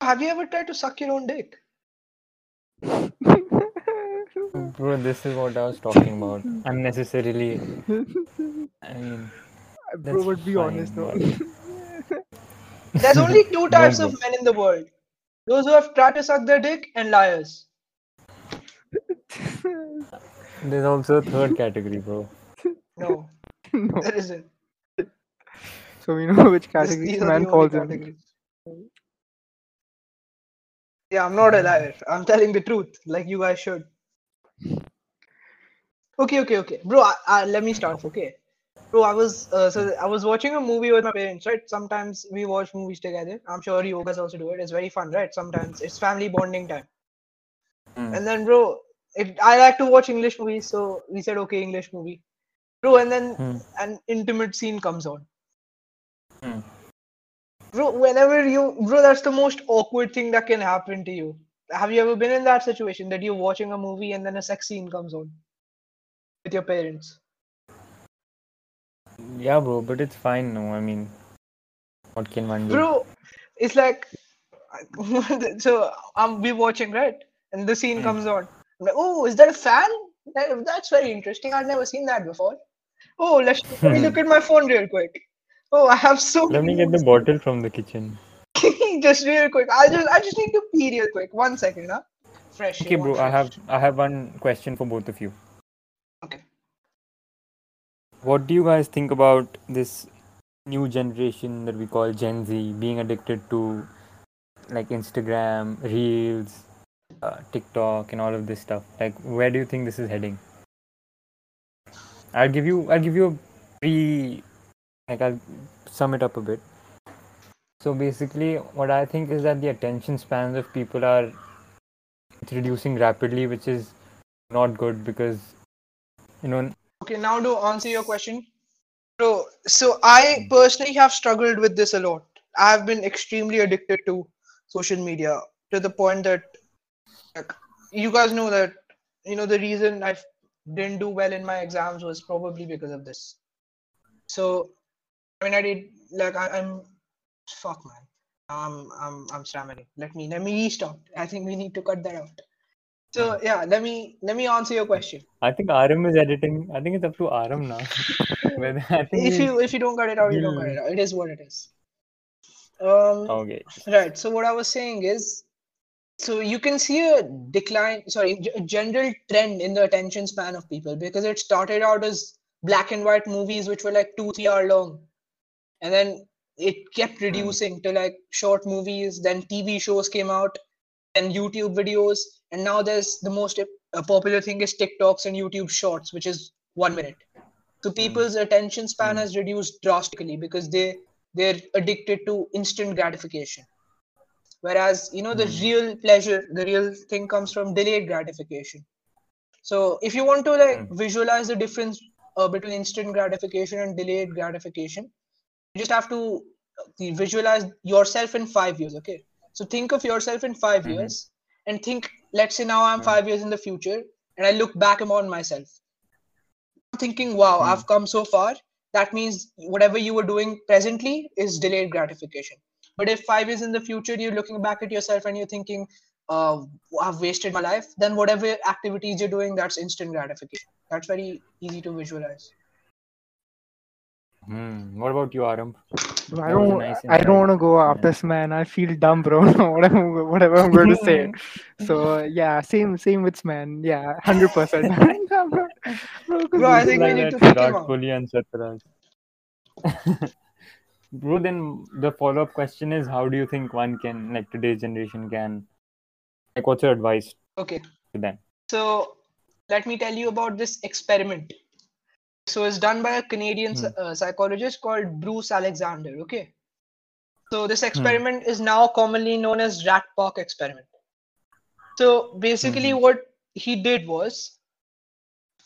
Have you ever tried to suck your own dick? Bro, this is what I was talking about. Unnecessarily. I mean, Bro, that's but be honest though. fine, There's only two types of men in the world those who have tried to suck their dick and liars. There's also a third category, bro. No, no. there isn't. So we know which category these are man falls in. Yeah, I'm not a liar. I'm telling the truth, like you guys should. Okay, okay, okay, bro. I, I, let me start. Okay, bro. I was uh, so I was watching a movie with my parents. Right. Sometimes we watch movies together. I'm sure you guys also do it. It's very fun, right? Sometimes it's family bonding time. Mm. And then, bro, it, I like to watch English movies, so we said okay, English movie, bro. And then Hmm. an intimate scene comes on. Hmm. Bro, whenever you, bro, that's the most awkward thing that can happen to you. Have you ever been in that situation that you're watching a movie and then a sex scene comes on with your parents? Yeah, bro, but it's fine now. I mean, what can one do? Bro, it's like, so um, we're watching, right? And the scene Hmm. comes on. I'm like, oh, is that a fan? That's very interesting. I've never seen that before. Oh, let's let me look at my phone real quick. Oh, I have so Let me get the bottle from the kitchen. just real quick. I just I just need to pee real quick. One second, huh? Fresh. Okay, bro, want I have. I have one question for both of you. Okay. What do you guys think about this new generation that we call Gen Z being addicted to like Instagram, Reels, uh, TikTok, and all of this stuff? Like, where do you think this is heading? I'll give you I'll give you a pre like I'll sum it up a bit. So basically, what I think is that the attention spans of people are reducing rapidly, which is not good because you know Okay, now to answer your question. So, so I personally have struggled with this a lot. I have been extremely addicted to social media to the point that like, you guys know that you know the reason I didn't do well in my exams was probably because of this. So, I mean, I did like I, I'm fuck man. I'm I'm I'm stammering. Let me let me restart. I think we need to cut that out. So yeah, let me let me answer your question. I think Aram is editing. I think it's up to Aram now. I think if you if you don't cut it out, you don't cut it out. It is what it is. Um, okay. right. So what I was saying is, so you can see a decline, sorry, a general trend in the attention span of people because it started out as black and white movies which were like two three hour long, and then it kept reducing to like short movies. Then TV shows came out, then YouTube videos, and now there's the most uh, popular thing is TikToks and YouTube Shorts, which is one minute. So people's attention span Mm. has reduced drastically because they they're addicted to instant gratification. Whereas you know the real pleasure, the real thing comes from delayed gratification. So if you want to like visualize the difference uh, between instant gratification and delayed gratification, you just have to uh, visualize yourself in five years. Okay, so think of yourself in 5 Mhm. years and think. Let's say now I'm Mm. five years in the future, and I look back upon myself. Thinking, wow, Mm. I've come so far. That means whatever you were doing presently is delayed gratification. But if five years in the future you're looking back at yourself and you're thinking, uh, I've wasted my life, then whatever activities you're doing, that's instant gratification. That's very easy to visualize. Hmm. What about you, Aram? Bro, I That was a don't. nice I don't want to go after this man. I feel dumb, bro. whatever, whatever I'm going to say. So yeah, same, same with man. Yeah, hundred percent. Bro, I think we need that to kick him Virat out. Kohli and Satraj. Bro, then the follow-up question is, how do you think one can, like today's generation, can, like, what's your advice Okay. to them? So let me tell you about this experiment. So it's done by a Canadian Hmm. uh, psychologist called Bruce Alexander. Okay. So this experiment is now commonly known as rat park experiment. So basically, Mhm. what he did was,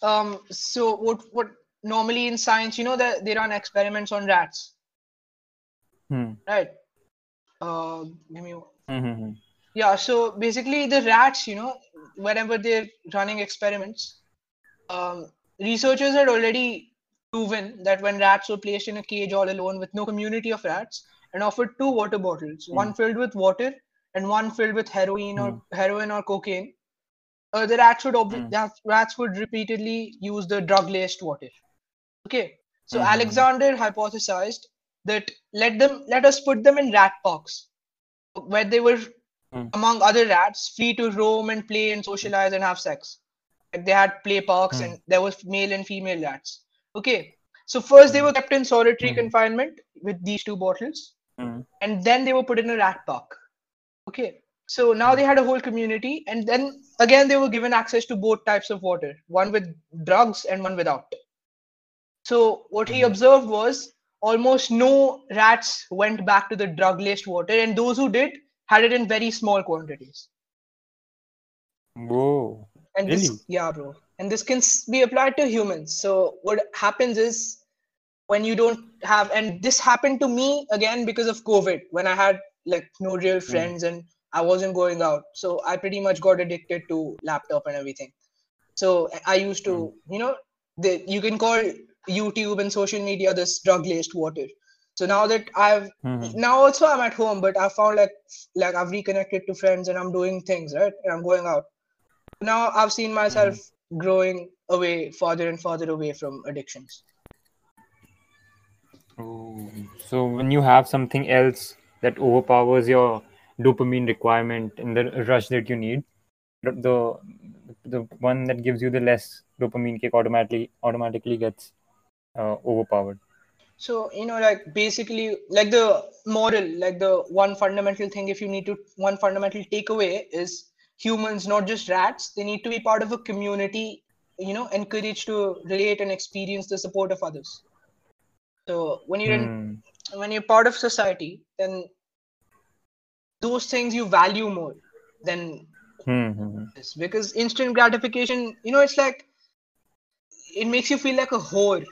um, so what what normally in science, you know that they run experiments on rats, Hmm. right? Uh, give me Mm-hmm. yeah, so basically the rats, you know, whenever they're running experiments, um, researchers had already proven that when rats were placed in a cage all alone with no community of rats and offered two water bottles, one filled with water and one filled with heroin or heroin or cocaine, uh, the rats would obvi- Mm. rats would repeatedly use the drug laced water. Okay, so Mhm. Alexander hypothesized that let them let us put them in rat parks where they were Mm. among other rats free to roam and play and socialize and have sex. Like they had play parks Mm. and there was male and female rats. Okay, so first they were kept in solitary Mm. confinement with these two bottles, Mm. and then they were put in a rat park. Okay, so now they had a whole community, and then again they were given access to both types of water, one with drugs and one without. So what he Mhm. observed was almost no rats went back to the drug-laced water, and those who did had it in very small quantities. Whoa. And this, Really? yeah, bro. And this can be applied to humans. So what happens is when you don't have, and this happened to me again because of COVID, when I had like no real friends and I wasn't going out. So I pretty much got addicted to laptop and everything. So I used to, you know, the, you can call YouTube and social media this drug-laced water. So now that I've Mhm. now also I'm at home, but I found like like I've reconnected to friends and I'm doing things, right? And I'm going out. Now I've seen myself growing away farther and farther away from addictions. Oh, so when you have something else that overpowers your dopamine requirement and the rush that you need, the the, the one that gives you the less dopamine kick automatically automatically gets uh, overpowered. So you know, like basically, like the moral, like the one fundamental thing, if you need to, one fundamental takeaway is humans, not just rats, they need to be part of a community. You know, encouraged to relate and experience the support of others. So when you're in Hmm. when you're part of society, then those things you value more than Hmm, hmm, hmm. this because instant gratification, you know, it's like it makes you feel like a whore.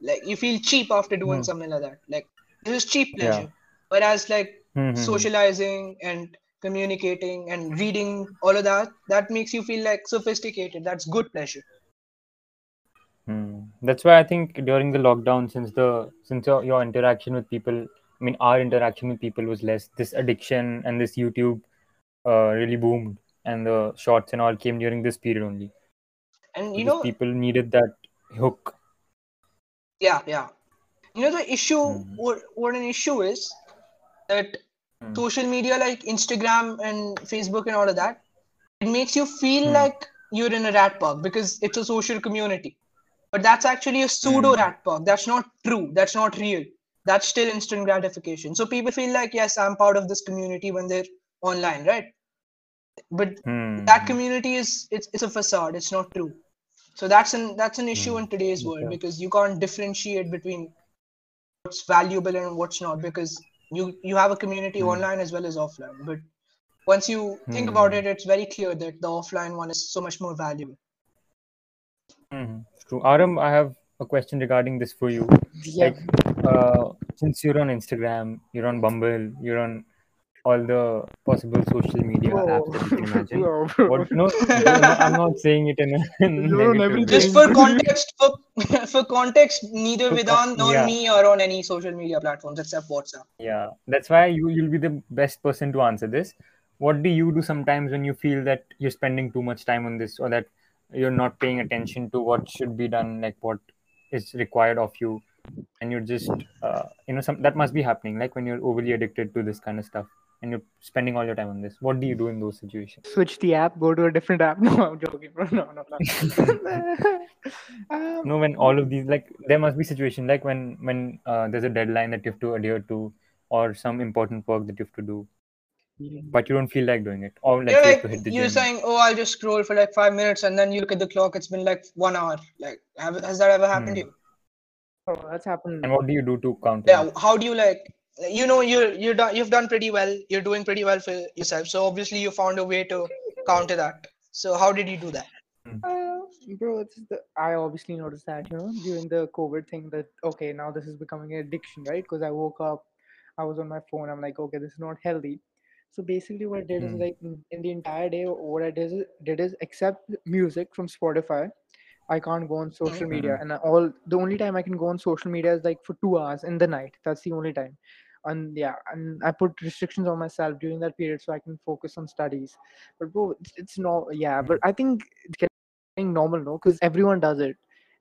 Like you feel cheap after doing Hmm. something like that. Like this is cheap Yeah. pleasure. Whereas like Hmm, hmm, hmm. socializing and communicating and reading, all of that, that makes you feel like sophisticated. That's good pleasure. Hmm. That's why I think during the lockdown, since the since your, your interaction with people, I mean our interaction with people was less, this addiction and this YouTube uh, really boomed, and the shorts and all came during this period only. And you because know, people needed that hook. yeah, yeah. You know the issue Mhm. what what an issue is that Hmm. social media like Instagram and Facebook and all of that, it makes you feel Hmm. like you're in a rat park because it's a social community. But that's actually a pseudo Hmm. rat park. That's not true. That's not real. That's still instant gratification. So people feel like, yes, I'm part of this community when they're online, right? But Hmm. that community is it's it's a facade. It's not true. So that's an that's an issue in today's world sir. because you can't differentiate between what's valuable and what's not because you you have a community Hmm. online as well as offline. But once you think about Hmm. it, it's very clear that the offline one is so much more valuable. Mhm. True. Aram, I have a question regarding this for you. Yeah. Like, uh, since you're on Instagram, you're on Bumble, you're on all the possible social media apps that you can imagine. Bro, bro. What? No, no, no, I'm not saying it in a No, negative never way. Just for context, for for context, neither For con- nor yeah. me are on any social media platforms except WhatsApp. Yeah, that's why you you'll be the best person to answer this. What do you do sometimes when you feel that you're spending too much time on this or that you're not paying attention to what should be done, like what is required of you, and you're just uh, you know some that must be happening, like when you're overly addicted to this kind of stuff and you're spending all your time on this. What do you do in those situations? Switch the app, go to a different app. No, I'm joking, bro. No, no, no. um, No, when all of these like there must be situation like when when uh, there's a deadline that you have to adhere to or some important work that you have to do, but you don't feel like doing it, or like You're you like hit the you're saying, oh, I'll just scroll for like five minutes, and then you look at the clock. It's been like one hour. Like, have, has that ever happened to Hmm. you? oh, that's happened. And what do you do to counter Yeah. How do you like? You know, you're you're done. You've done pretty well. You're doing pretty well for yourself. So obviously, you found a way to counter that. So how did you do that? Uh, bro, it's the I obviously noticed that you know during the COVID thing that okay now this is becoming an addiction, right? Because I woke up, I was on my phone. I'm like, okay, this is not healthy. So basically, what I did is Hmm. like in, in the entire day, what I did is, did is accept music from Spotify. I can't go on social media, and all the only time I can go on social media is like for two hours in the night. That's the only time. And yeah and i put restrictions on myself during that period so i can focus on studies. But bro it's, it's no yeah but mm-hmm. i think it's getting normal no because everyone does it.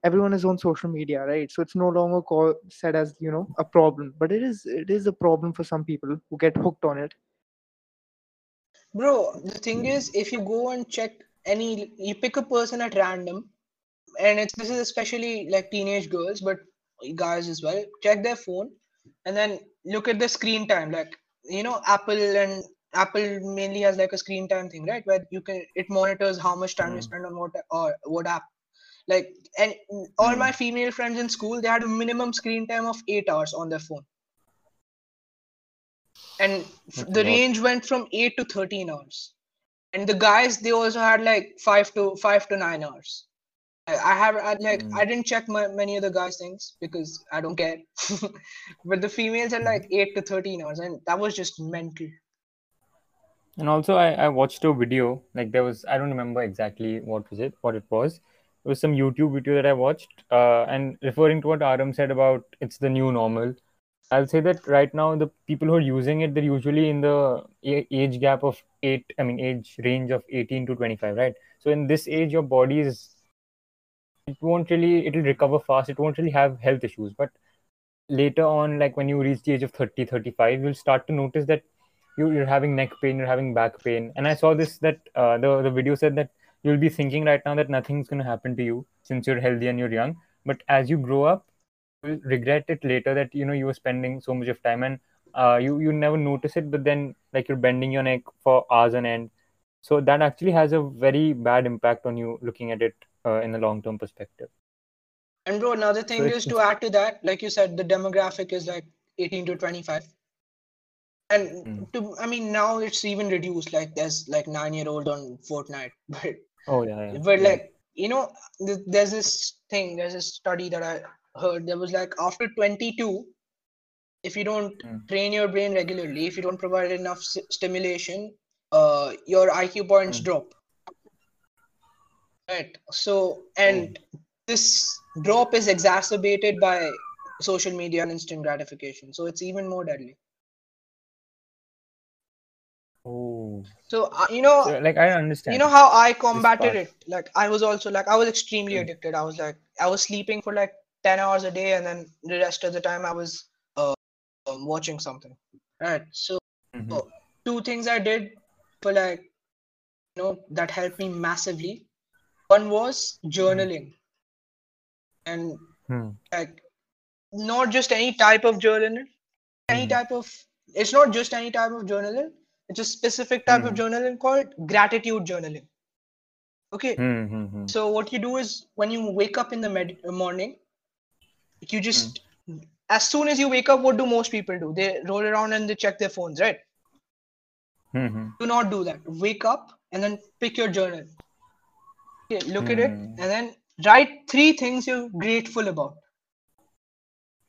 Everyone is on social media right? So it's no longer called said as you know a problem but it is it is a problem for some people who get hooked on it. Bro, the thing is, if you go and check any, you pick a person at random, and it's this is especially like teenage girls, but guys as well. Check their phone, and then look at the screen time. Like you know, Apple and Apple mainly has like a screen time thing, right? Where you can it monitors how much time you Mm. spend on what or what app. Like and all my female friends in school, they had a minimum screen time of eight hours on their phone, and That's the range went from eight to thirteen hours. And the guys, they also had like five to five to nine hours. I have I, like Mm. I didn't check my, many of the guys' things because I don't care. but the females are like eight to thirteen hours, and that was just mental. And also, I, I watched a video. Like there was, I don't remember exactly what was it, what it was. It was some YouTube video that I watched, uh, and referring to what Aram said about it's the new normal. I'll say that right now the people who are using it, they're usually in the age gap of eight. I mean, age range of 18 to 25, right? So in this age, your body is it won't really it'll recover fast. It won't really have health issues, but later on, like when you reach the age of 30, 35, you'll start to notice that you, you're having neck pain, you're having back pain. And I saw this that uh, the, the video said that you'll be thinking right now that nothing's going to happen to you since you're healthy and you're young. But as you grow up, you'll regret it later that you know you were spending so much of time and uh, you you never notice it, but then like you're bending your neck for hours on end. So that actually has a very bad impact on you looking at it uh, in a long term perspective. And bro, another thing it's- is to add to that, like you said, the demographic is like 18 to 25. And Mm. to, I mean, now it's even reduced. Like there's like nine year old on Fortnite, but Oh yeah, yeah. but yeah. like you know, th- there's this thing, there's a study that I heard. There was like after 22, if you don't Mm. train your brain regularly, if you don't provide enough s- stimulation, uh, your IQ points Mm. drop. Right. So, and this drop is exacerbated by social media and instant gratification. So it's even more deadly. Oh, So, uh, you know, So, like I understand. you know how I combated it? Like I was also like I was extremely Mm. addicted. I was like I was sleeping for like 10 hours a day and then the rest of the time I was uh, um, watching something. Right. So Mhm. two things I did for like you know that helped me massively. One was journaling. And Hmm. like not just any type of journaling, any Mhm. type of it's not just any type of journaling, it's a specific type of Mhm. journaling called gratitude journaling. Okay. Hmm, hmm, hmm. So what you do is when you wake up in the med- morning, you just as soon as you wake up, what do most people do? They roll around and they check their phones, right? Hmm, hmm. Do not do that. Wake up and then pick your journal. Okay, look at it Hmm. and then write three things you're grateful about.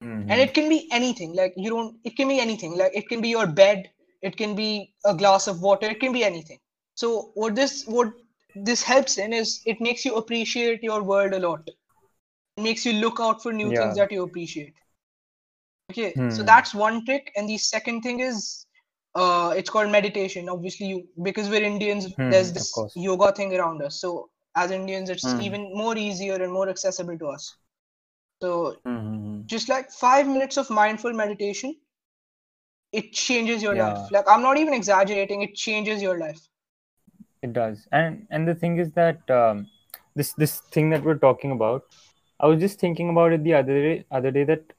Hmm, And it can be anything. Like you don't. It can be anything. Like it can be your bed. It can be a glass of water. It can be anything. So what this what this helps in is it makes you appreciate your world a lot. It makes you look out for new Yeah. things that you appreciate. Okay, so Hmm. that's one trick. And the second thing is, uh, it's called meditation. Obviously, you because we're Indians, Hmm, there's this yoga thing around us. So as Indians, it's Hmm. even more easier and more accessible to us. So Hmm, hmm, hmm. just like five minutes of mindful meditation, it changes your Yeah. life. Like I'm not even exaggerating, it changes your life. It does, and and the thing is that um, this this thing that we're talking about, I was just thinking about it the other day. Other day that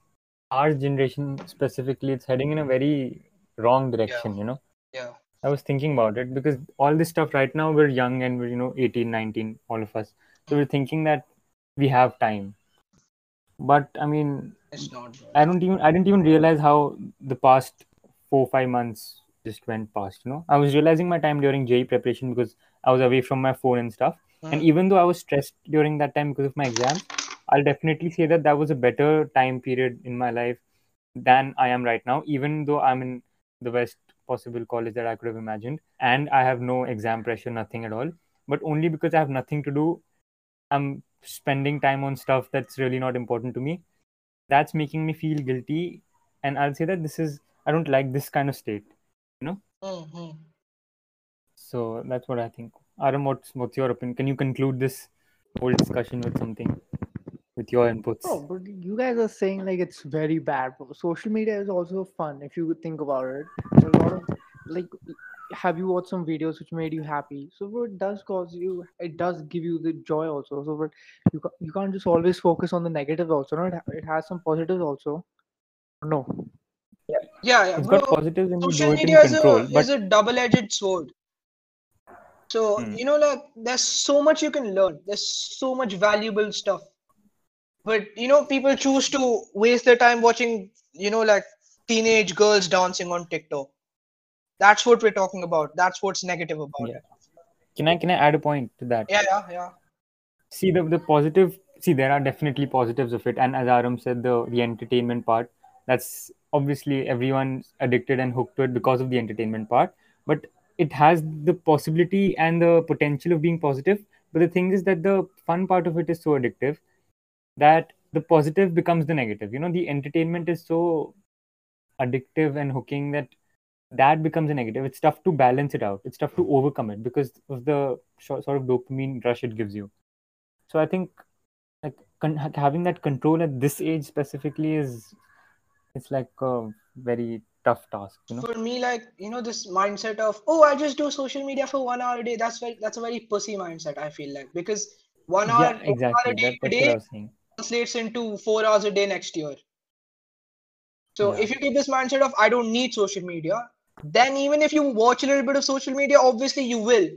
our generation specifically, it's heading in a very wrong direction. You know, Yeah. I was thinking about it because all this stuff right now we're young and we're you know 18, 19, all of us. So we're thinking that we have time, but I mean It's not. I don't even I didn't even realize how the past four five months just went past. You know, I was realizing my time during JE preparation because I was away from my phone and stuff. And Mm. even though I was stressed during that time because of my exams, I'll definitely say that that was a better time period in my life than I am right now. Even though I'm in the best possible college that I could have imagined, and I have no exam pressure, nothing at all. But only because I have nothing to do, I'm spending time on stuff that's really not important to me that's making me feel guilty and i'll say that this is I don't like this kind of state. hmm So that's what I think. Aram, what's what's your opinion? Can you conclude this whole discussion with something with your inputs? Oh, but you guys are saying like it's very bad. Bro. Social media is also fun if you think about it. A lot of like, have you watched some videos which made you happy? So bro, it does cause you. It does give you the joy also. So but you you can't just always focus on the negative also. No, it, it has some positives also. No. Yeah, yeah, It's bro. got positives when social do in media is control, a, but is a double-edged sword. So, Hmm. you know, like there's so much you can learn. There's so much valuable stuff. But you know, people choose to waste their time watching, you know, like teenage girls dancing on TikTok. That's what we're talking about. That's what's negative about Yeah. it. can I can I add a point to that? Yeah, yeah, yeah. see the the positive see there are definitely positives of it and as aram said the the entertainment part that's obviously everyone's addicted and hooked to it because of the entertainment part but it has the possibility and the potential of being positive but the thing is that the fun part of it is so addictive that the positive becomes the negative. You know the entertainment is so addictive and hooking that that becomes a negative. It's tough to balance it out. It's tough to overcome it because of the sort of dopamine rush it gives you. So i think like con- having that control at this age specifically is it's like a very tough task you know? For me, like, you know, this mindset of, oh, I just do social media for one hour a day, that's very, that's a very pussy mindset, I feel like. Because one hour, yeah one hour exactly. a day that, that's what i today was saying translates into four hours a day next year. So Yeah. if you keep this mindset of I don't need social media, then even if you watch a little bit of social media, obviously you will.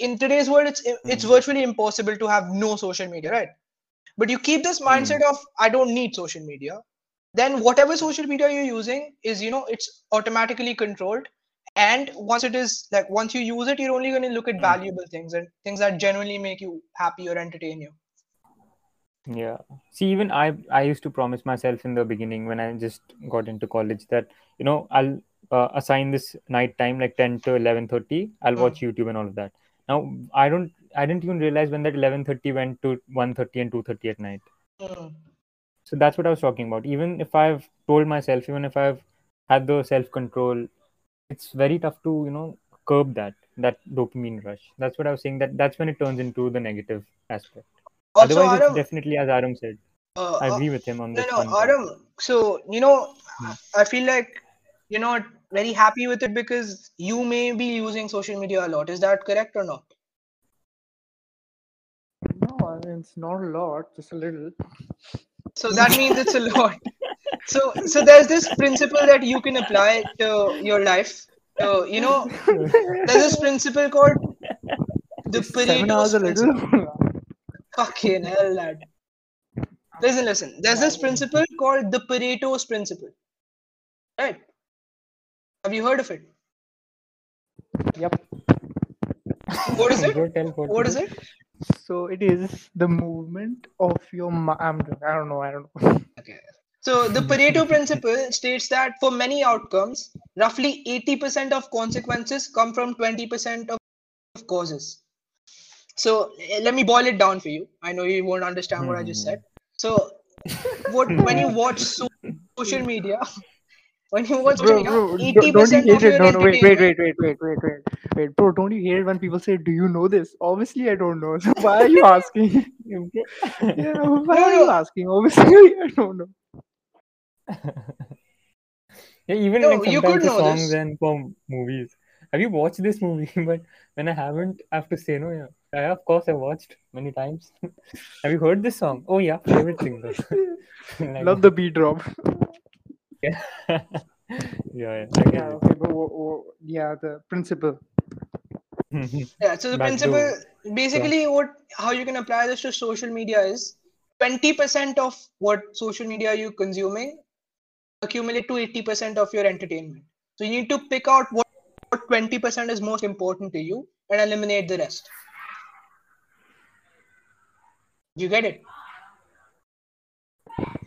In today's world, it's it's Hmm. virtually impossible to have no social media, right? But you keep this mindset of I don't need social media, then whatever social media you're using is you know it's automatically controlled. And once it is like once you use it, you're only going to look at Hmm. valuable things and things that genuinely make you happy or entertain you. Yeah. See, even I I used to promise myself in the beginning when I just got into college that you know I'll uh, assign this night time like 10 to 11:30 I'll Hmm. watch YouTube and all of that. Now I don't I didn't even realize when that 11:30 went to 1:30 and 2:30 at night. Hmm. So that's what I was talking about. Even if I've told myself, even if I've had the self-control, it's very tough to, you know, curb that that dopamine rush. That's what I was saying. That that's when it turns into the negative aspect. Also, Otherwise, it's Aram, definitely as Aram said. uh, I uh, agree with him on No, this no, one part. Aram. So, you know, Hmm. I feel like you're not very happy with it because you may be using social media a lot. Is that correct or not? No, I mean it's not a lot, just a little. So that means it's a lot. So, so there's this principle that you can apply to your life. So, you know, there's this principle called the Seven hours Pareto's a principle. Little. Fucking hell, lad. Listen, listen. There's this principle called the Pareto's principle. Right? Have you heard of it? yep. What is it? Go tell what, What it? So it is the movement of your mind. I don't know. I don't know. Okay. So the Pareto principle states that for many outcomes, roughly 80% of consequences come from 20% of of causes. So eh, let me boil it down for you. I know you won't understand what I just said. So what when you watch so- social media, when you watch social bro, media, bro, don't, 80% don't you of hate it? No, no, wait, wait, wait, wait, wait, wait, wait, wait, bro. Don't you hate it when people say, "Do you know this?" Obviously, I don't know. So why are you asking? yeah, why No, are you no. asking? Obviously, I don't know. yeah, even No, like you sometimes could for know songs this. and for movies. Have you watched this movie? but when I haven't, I have to say no. Yeah, yeah of course I watched many times. have you heard this song? Oh yeah, favorite singer. like Love the beat drop. yeah, yeah, yeah. I Yeah, okay, but wo- wo- yeah, the principle. Yeah, so the Back to principle basically what how you can apply this to social media is 20% of what social media you're consuming accumulate to 80% of your entertainment. So you need to pick out what, what 20% is most important to you and eliminate the rest. You get it?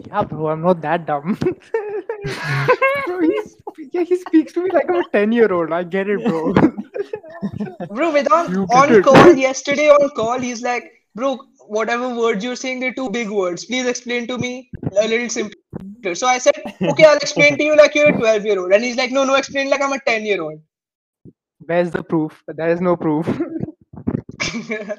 Yeah, bro, I'm not that dumb. bro, he's, yeah, he speaks to me like I'm a 10 year old. I get it, bro. Bro, Vedant, You on call yesterday on call, he's like, bro, whatever words you're saying, they're too big words. Please explain to me a little simpler. So I said, okay, I'll explain to you like you're a 12 year old. And he's like, no, no, explain like I'm a 10 year old. Where's the proof? There is no proof.